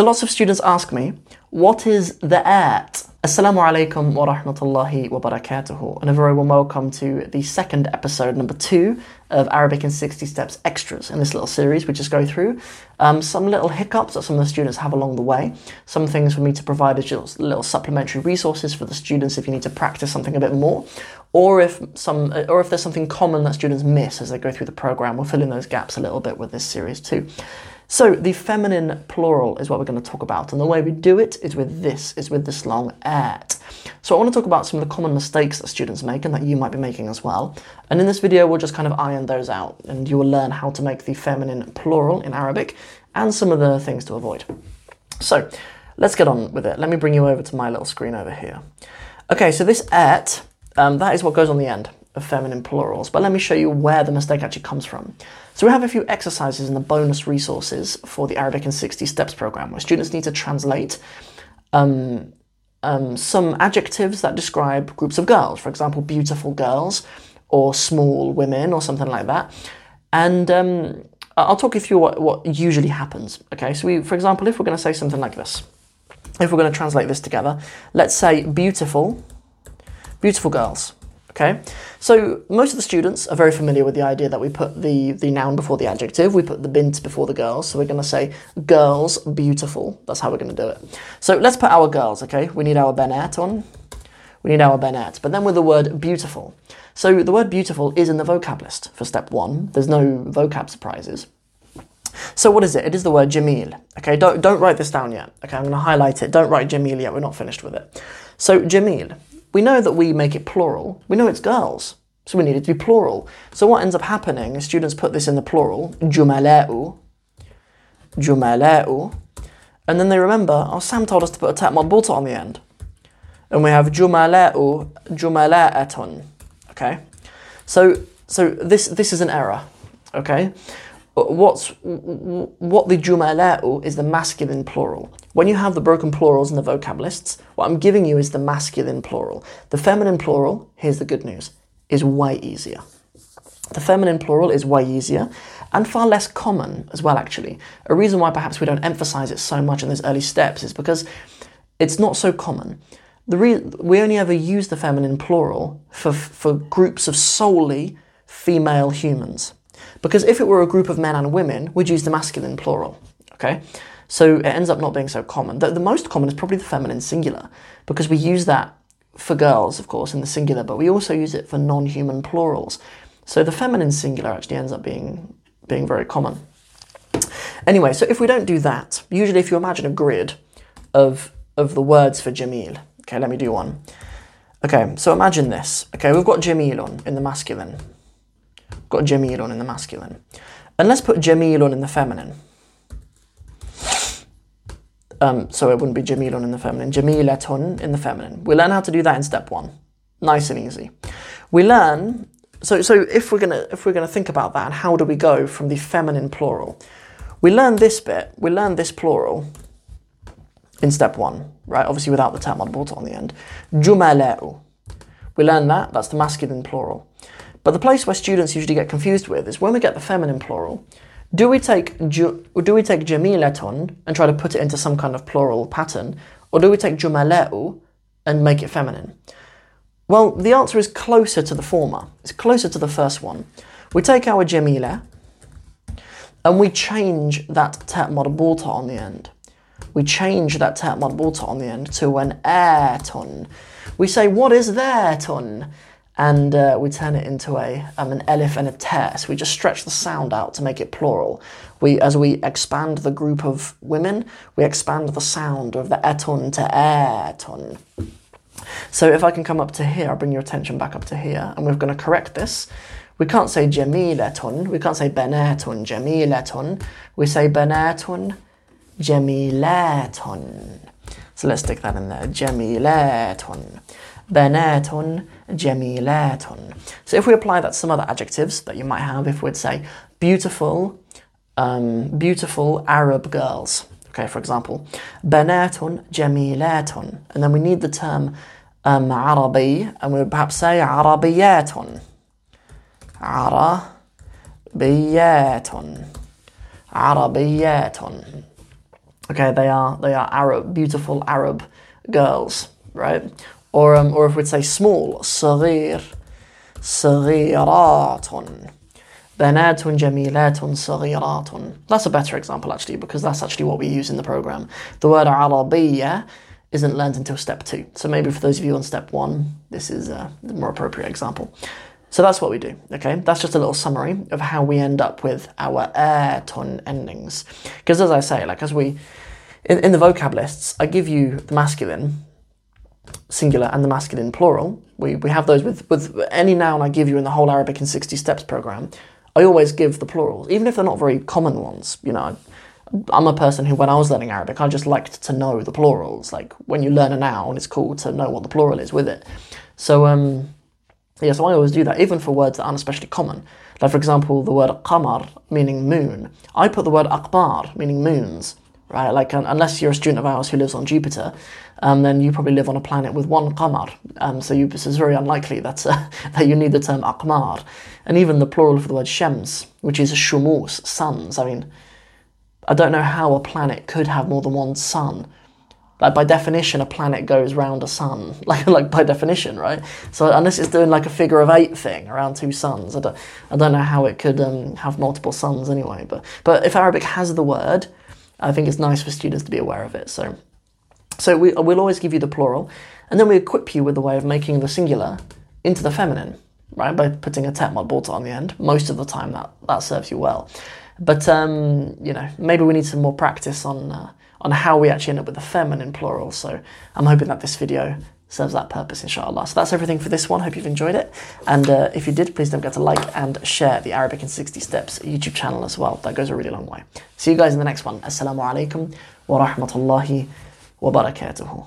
So lots of students ask me, what is the at? Assalamu alaikum wa rahmatullahi wa barakatuhu, and a very warm welcome to the second episode, number two, of Arabic in 60 Steps Extras in this little series. We just go through um, some little hiccups that some of the students have along the way, some things for me to provide as just little supplementary resources for the students if you need to practice something a bit more, or if some, or if there's something common that students miss as they go through the program. We'll fill in those gaps a little bit with this series too. So the feminine plural is what we're going to talk about, and the way we do it is with this, is with this long at. So I want to talk about some of the common mistakes that students make and that you might be making as well. And in this video, we'll just kind of iron those out, and you will learn how to make the feminine plural in Arabic and some of the things to avoid. So let's get on with it. Let me bring you over to my little screen over here. Okay, so this at, um, that is what goes on the end of feminine plurals, but let me show you where the mistake actually comes from. So we have a few exercises in the bonus resources for the Arabic in 60 Steps program where students need to translate um, um, some adjectives that describe groups of girls, for example, beautiful girls or small women or something like that. And um, I'll talk you through what, what usually happens. Okay, so we, for example, if we're going to say something like this, if we're going to translate this together, let's say beautiful, beautiful girls. Okay, so most of the students are very familiar with the idea that we put the, the noun before the adjective, we put the bint before the girls, so we're going to say girls beautiful. That's how we're going to do it. So let's put our girls, okay? We need our benat on, we need our benat, but then with the word beautiful. So the word beautiful is in the vocab list for step one. There's no vocab surprises. So what is it? It is the word jamil. Okay, don't, don't write this down yet. Okay, I'm going to highlight it. Don't write jamil yet. We're not finished with it. So jamil we know that we make it plural. We know it's girls, so we need it to be plural. So what ends up happening is students put this in the plural, jumala'u, jumala'u, and then they remember, oh, Sam told us to put a ta marbuta on the end. And we have jumala'u, jumala'atun, okay? So, so this, this is an error, okay? What's, what the jumala'u is the masculine plural. When you have the broken plurals in the vocab lists, what I'm giving you is the masculine plural. The feminine plural, here's the good news, is way easier. The feminine plural is way easier and far less common as well, actually. A reason why perhaps we don't emphasize it so much in those early steps is because it's not so common. The re- we only ever use the feminine plural for, for groups of solely female humans. Because if it were a group of men and women, we'd use the masculine plural. Okay? So it ends up not being so common. The, the most common is probably the feminine singular because we use that for girls, of course, in the singular, but we also use it for non human plurals. So the feminine singular actually ends up being, being very common. Anyway, so if we don't do that, usually if you imagine a grid of, of the words for Jamil, okay, let me do one. Okay, so imagine this. Okay, we've got Jamilun in the masculine. Got Jamilun in the masculine. And let's put Jamilun in the feminine. Um, so it wouldn't be jamilun in the feminine, jamilatun in the feminine. We learn how to do that in step one. Nice and easy. We learn so so if we're gonna if we're gonna think about that, how do we go from the feminine plural? We learn this bit, we learn this plural in step one, right? Obviously without the ta marbuta on the end. Jumala'u. We learn that, that's the masculine plural. But the place where students usually get confused with is when we get the feminine plural, do we take do we take jamilatun and try to put it into some kind of plural pattern, or do we take jumala'u and make it feminine? Well, the answer is closer to the former. It's closer to the first one. We take our jamila and we change that ta marbuta on the end. We change that ta marbuta on the end to an airton. We say, what is there, ton? And uh, we turn it into a um, an elif and a ter. So we just stretch the sound out to make it plural. We, as we expand the group of women, we expand the sound of the eton to eton. So if I can come up to here, I'll bring your attention back up to here, and we're going to correct this. We can't say jamilatun, we can't say benatun, jamilatun. We say benatun, jamilatun. So let's stick that in there, jamilatun. Banatun jamilatun. So if we apply that to some other adjectives that you might have, if we'd say beautiful, um, beautiful Arab girls. Okay, for example, banatun jamilatun. And then we need the term um, Arabi, and we would perhaps say Arabiyatun. Arabiyatun. Arabiyatun. Okay, they are they are Arab, beautiful Arab girls, right? Or um, or if we'd say small, صغير, صغيرات. بنات جميلات صغيرات. That's a better example actually because that's actually what we use in the program. The word عربية isn't learned until step two. So maybe for those of you on step one, this is a more appropriate example. So that's what we do, okay? That's just a little summary of how we end up with our airton endings. Because as I say, like as we, in, in the vocab lists, I give you the masculine, singular, and the masculine plural. We, we have those with, with any noun I give you in the whole Arabic in 60 Steps program. I always give the plurals, even if they're not very common ones. You know, I'm a person who, when I was learning Arabic, I just liked to know the plurals. Like when you learn a noun, it's cool to know what the plural is with it. So, um, yeah, so I always do that, even for words that aren't especially common. Like, for example, the word qamar, meaning moon. I put the word aqmar, meaning moons, right? Like, unless you're a student of ours who lives on Jupiter, um, then you probably live on a planet with one qamar. Um, so you, it's very unlikely that, uh, that you need the term aqmar. And even the plural for the word shams, which is shumus, suns. I mean, I don't know how a planet could have more than one sun like by definition, a planet goes round a sun, like like by definition, right? So unless it's doing like a figure of eight thing around two suns, I don't, I don't know how it could um, have multiple suns anyway. But but if Arabic has the word, I think it's nice for students to be aware of it. So so we we'll always give you the plural, and then we equip you with the way of making the singular into the feminine, right? By putting a tet mod on the end. Most of the time, that that serves you well. But um, you know, maybe we need some more practice on. Uh, on how we actually end up with the feminine plural. So I'm hoping that this video serves that purpose, inshallah. So that's everything for this one. Hope you've enjoyed it. And uh, if you did, please don't forget to like and share the Arabic in 60 Steps YouTube channel as well. That goes a really long way. See you guys in the next one. Assalamu alaikum wa rahmatullahi wa barakatuhu.